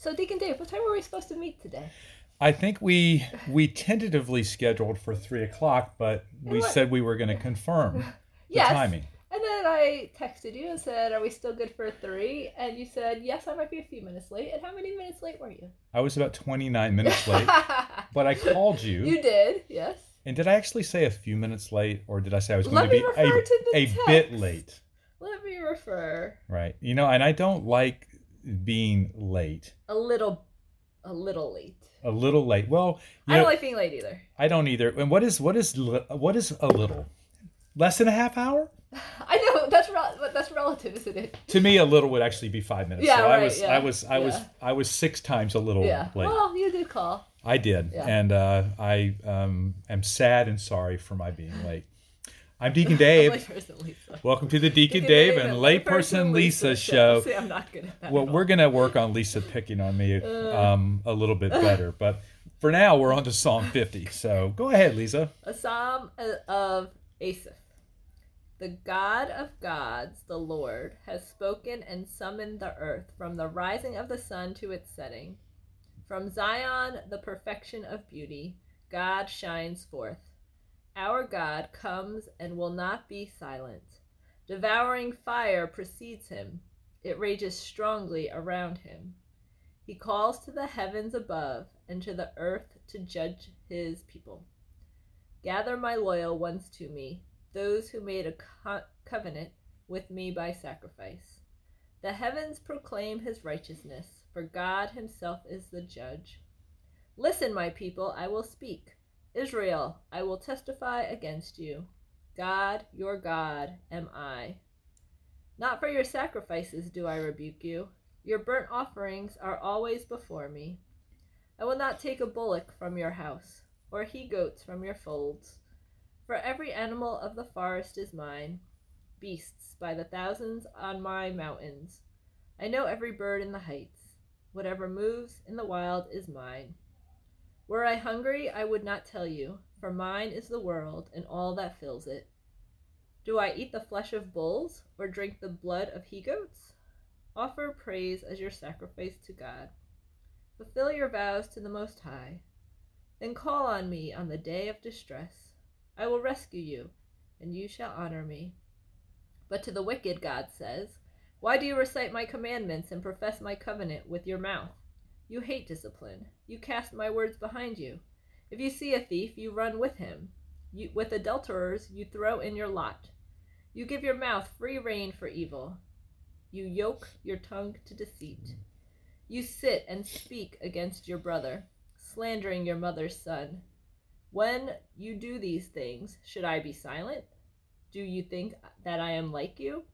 So, Deacon Dave, what time were we supposed to meet today? I think we we tentatively scheduled for three o'clock, but we said we were going to confirm the Yes. timing. And then I texted you and said, Are we still good for three? And you said, Yes, I might be a few minutes late. And how many minutes late were you? I was about 29 minutes late, but I called you. you did, yes. And did I actually say a few minutes late, or did I say I was going Let to be a, to a bit late? Let me refer Right. You know, and I don't like being late. a little, a little late. A little late. Well, I don't like being late either. I don't either. And what is what is what is a little? Less than a half hour? I know that's that's relative, isn't it? To me, a little would actually be five minutes. Yeah, so I was, yeah, I was, I was, yeah. I was six times a little Yeah. late. Well, you did call. I did, Yeah. and uh, I um, am sad and sorry for my being late. I'm Deacon Dave. Lisa. Welcome to the Deacon, Deacon Dave and Layperson Layperson Lisa show. See, I'm not good at that. Well, we're gonna work on Lisa picking on me Uh. um, a little bit better, but for now we're on to Psalm 50. So go ahead, Lisa. A psalm of Asaph. The God of gods, the Lord, has spoken and summoned the earth from the rising of the sun to its setting. From Zion, the perfection of beauty, God shines forth. Our God comes and will not be silent. Devouring fire precedes him, it rages strongly around him. He calls to the heavens above and to the earth to judge his people. Gather my loyal ones to me, those who made a co- covenant with me by sacrifice. The heavens proclaim his righteousness, for God himself is the judge. Listen, my people, I will speak. Israel, I will testify against you. God, your God, am I. Not for your sacrifices do I rebuke you. Your burnt offerings are always before me. I will not take a bullock from your house, or he goats from your folds. For every animal of the forest is mine, beasts by the thousands on my mountains. I know every bird in the heights. Whatever moves in the wild is mine. Were I hungry, I would not tell you, for mine is the world and all that fills it. Do I eat the flesh of bulls, or drink the blood of he goats? Offer praise as your sacrifice to God. Fulfill your vows to the Most High. Then call on me on the day of distress. I will rescue you, and you shall honor me. But to the wicked, God says, Why do you recite my commandments and profess my covenant with your mouth? You hate discipline. You cast my words behind you. If you see a thief, you run with him. You, with adulterers, you throw in your lot. You give your mouth free rein for evil. You yoke your tongue to deceit. You sit and speak against your brother, slandering your mother's son. When you do these things, should I be silent? Do you think that I am like you?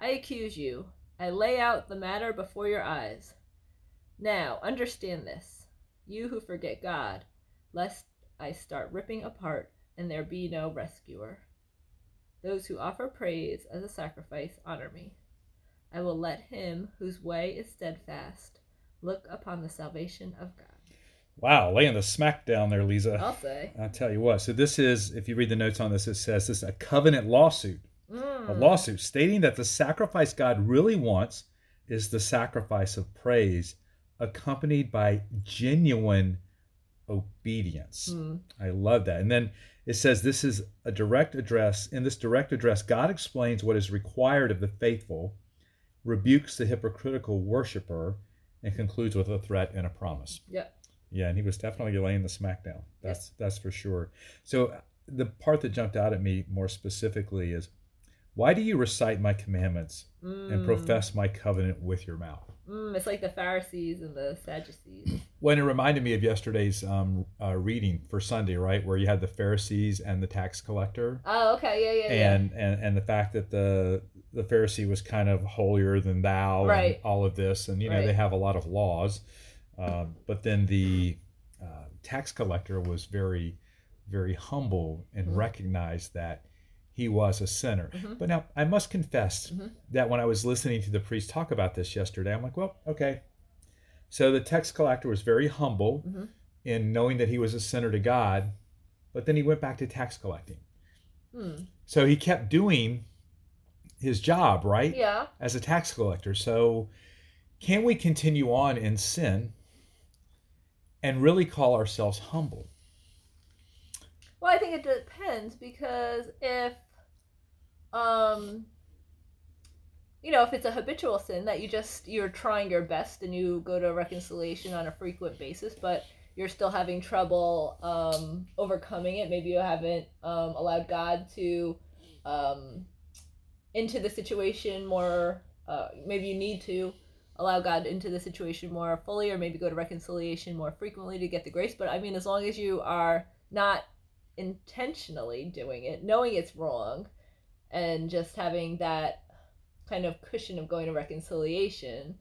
I accuse you. I lay out the matter before your eyes. Now, understand this, you who forget God, lest I start ripping apart and there be no rescuer. Those who offer praise as a sacrifice honor me. I will let him whose way is steadfast look upon the salvation of God. Wow, laying the smack down there, Lisa. I'll say. I'll tell you what. So this is, if you read the notes on this, it says this is a covenant lawsuit. Mm. A lawsuit stating that the sacrifice God really wants is the sacrifice of praise, accompanied by genuine obedience. Mm. I love that. And then it says this is a direct address. In this direct address, God explains what is required of the faithful, rebukes the hypocritical worshiper, and concludes with a threat and a promise. Yeah. Yeah, and he was definitely laying the smackdown. That's that's for sure. So the part that jumped out at me more specifically is why do you recite my commandments and Mm. profess my covenant with your mouth? Mm, it's like the Pharisees and the Sadducees. When it reminded me of yesterday's um, uh, reading for Sunday, right, where you had the Pharisees and the tax collector, Oh, okay, yeah, yeah, yeah. and and and the fact that the the Pharisee was kind of holier than thou, Right. and all of this, and you know Right. they have a lot of laws, um, but then the uh, tax collector was very, very humble and Mhm. recognized that he was a sinner. Mhm. But now I must confess Mhm. that when I was listening to the priest talk about this yesterday, I'm like, well, okay. So the tax collector was very humble Mhm. in knowing that he was a sinner to God, but then he went back to tax collecting. Hmm. So he kept doing his job, right? Yeah. As a tax collector. So can we continue on in sin and really call ourselves humble? Well, I think it depends because if, um, you know, if it's a habitual sin that you just you're trying your best and you go to reconciliation on a frequent basis, but you're still having trouble um, overcoming it. Maybe you haven't um, allowed God to um, into the situation more. Uh, maybe you need to allow God into the situation more fully, or maybe go to reconciliation more frequently to get the grace. But I mean, as long as you are not intentionally doing it, knowing it's wrong, and just having that kind of cushion of going to reconciliation,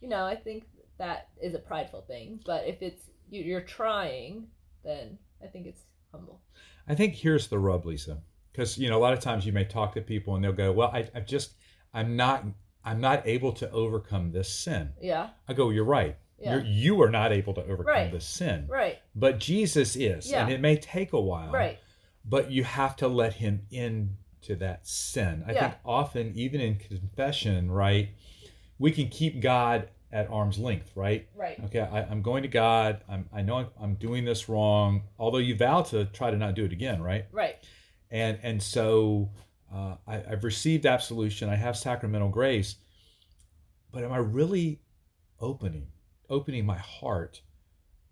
you know, I think that is a prideful thing. But if it's you're trying, then I think it's humble. I think here's the rub, Lisa, because you know a lot of times you may talk to people and they'll go, "Well, I, I just I'm not I'm not able to overcome this sin." Yeah. I go, "You're right. Yeah. You're, you are not able to overcome Right. this sin, Right. but Jesus is, Yeah. and it may take a while, Right. but you have to let Him into that sin. I Yeah. think often, even in confession, right, we can keep God at arm's length, right? Right. Okay, I, I'm going to God. I'm, I know I'm, I'm doing this wrong. Although you vow to try to not do it again, right? Right. And and so uh, I, I've received absolution. I have sacramental grace, but am I really opening opening my heart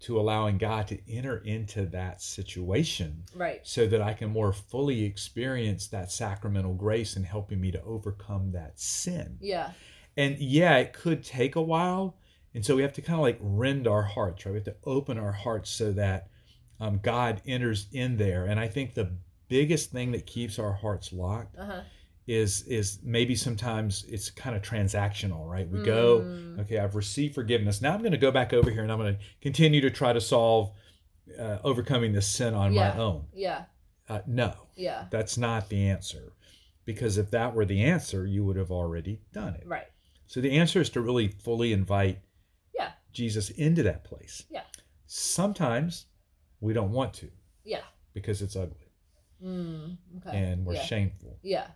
to allowing God to enter into that situation Right. so that I can more fully experience that sacramental grace and helping me to overcome that sin? Yeah. and yeah, it could take a while. And so we have to kind of like rend our hearts, right? We have to open our hearts so that um, God enters in there. And I think the biggest thing that keeps our hearts locked Uh huh. Is is maybe sometimes it's kind of transactional, right? We go, Mm. okay, I've received forgiveness. Now I'm going to go back over here and I'm going to continue to try to solve uh, overcoming this sin on Yeah. my own. Yeah. Uh, no, Yeah. that's not the answer. Because if that were the answer, you would have already done it. Right. So the answer is to really fully invite Yeah. Jesus into that place. Yeah. Sometimes we don't want to Yeah. because it's ugly Mm. Okay. and we're yeah. shameful. Yeah.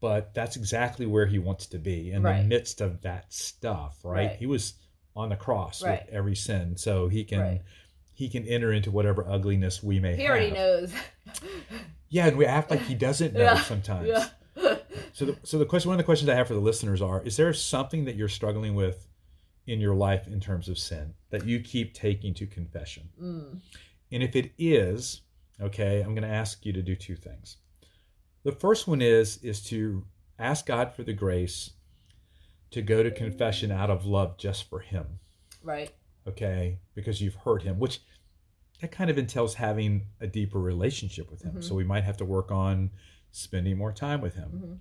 But that's exactly where he wants to be in Right. the midst of that stuff, right? Right. He was on the cross Right. with every sin, so he can he can enter into whatever ugliness we may He have. already knows. Yeah, and we act like he doesn't know Yeah. sometimes. yeah. So, the, so the question, one of the questions I have for the listeners are: Is there something that you're struggling with in your life in terms of sin that you keep taking to confession? mm. And if it is, okay, I'm going to ask you to do two things. The first one is is to ask God for the grace to go to confession out of love just for Him, Right. okay, because you've hurt Him, which that kind of entails having a deeper relationship with Him. Mhm. So we might have to work on spending more time with Him. hmm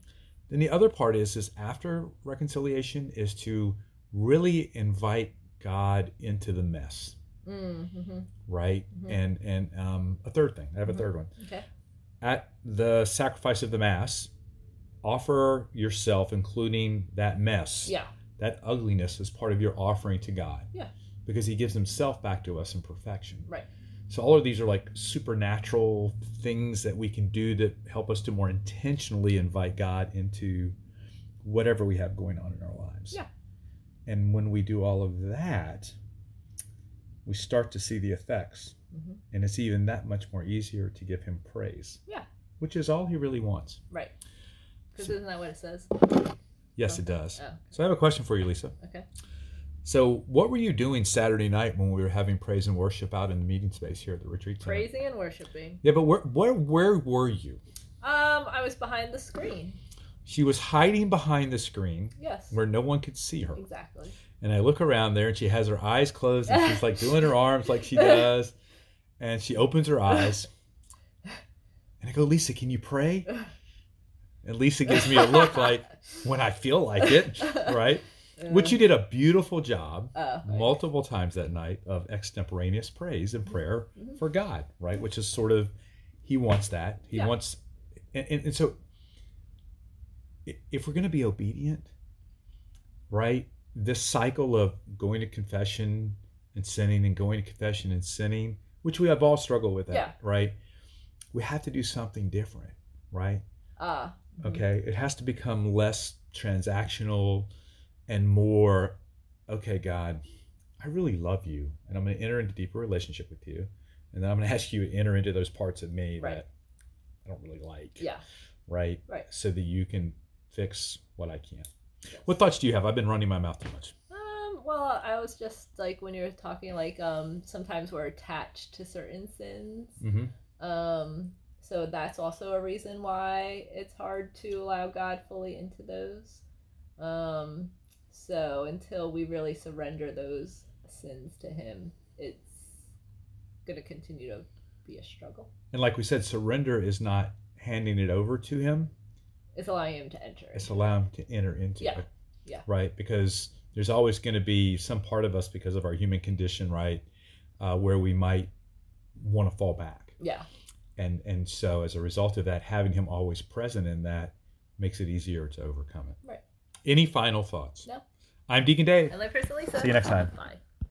Then the other part is is after reconciliation is to really invite God into the mess, Mm-hmm. right? Mhm. And and um, a third thing, I have a Mhm. third one. Okay. At the sacrifice of the mass, offer yourself, including that mess, Yeah. that ugliness, as part of your offering to God. Yeah. Because He gives Himself back to us in perfection. Right. So all of these are like supernatural things that we can do that help us to more intentionally invite God into whatever we have going on in our lives. Yeah. And when we do all of that, we start to see the effects. hmm And it's even that much more easier to give him praise. Yeah. Which is all he really wants. Right. Because So- isn't that what it says? Yes, it does. Oh. So I have a question for you, Lisa. Okay. So what were you doing Saturday night when we were having praise and worship out in the meeting space here at the retreat center? Praising and worshiping. Yeah, but where, where where were you? Um, I was behind the screen. She was hiding behind the screen Yes. where no one could see her. Exactly. And I look around there and she has her eyes closed and she's like doing her arms like she does. And she opens her eyes. And I go, Lisa, can you pray? And Lisa gives me a look like when I feel like it, right? Which you did a beautiful job Oh, multiple times that night of extemporaneous praise and prayer Mhm. for God, right? Which is sort of, he wants that. He Yeah. wants, and, and, and so if we're going to be obedient, right? This cycle of going to confession and sinning and going to confession and sinning, which we have all struggled with that, Yeah. right? We have to do something different, right? Ah. mhm. Okay. It has to become less transactional and more okay, God, I really love you, and I'm going to enter into deeper relationship with you, and then I'm going to ask you to enter into those parts of me Right. that I don't really like, Yeah. right? Right. So that you can fix what I can't. What thoughts do you have? I've been running my mouth too much. Um, well, I was just like when you were talking, like um, sometimes we're attached to certain sins. Mm-hmm. Um, so that's also a reason why it's hard to allow God fully into those. Um, so until we really surrender those sins to Him, it's gonna continue to be a struggle. And like we said, surrender is not handing it over to Him. It's allowing Him to enter. It's allowing Him to enter into Yeah. it. Yeah. Right. Because there's always going to be some part of us because of our human condition, right, uh, where we might want to fall back. yeah. and and so as a result of that having him always present in that makes it easier to overcome it Right. any final thoughts No. i'm deacon dave And Layperson Lisa, so See you next time. Bye.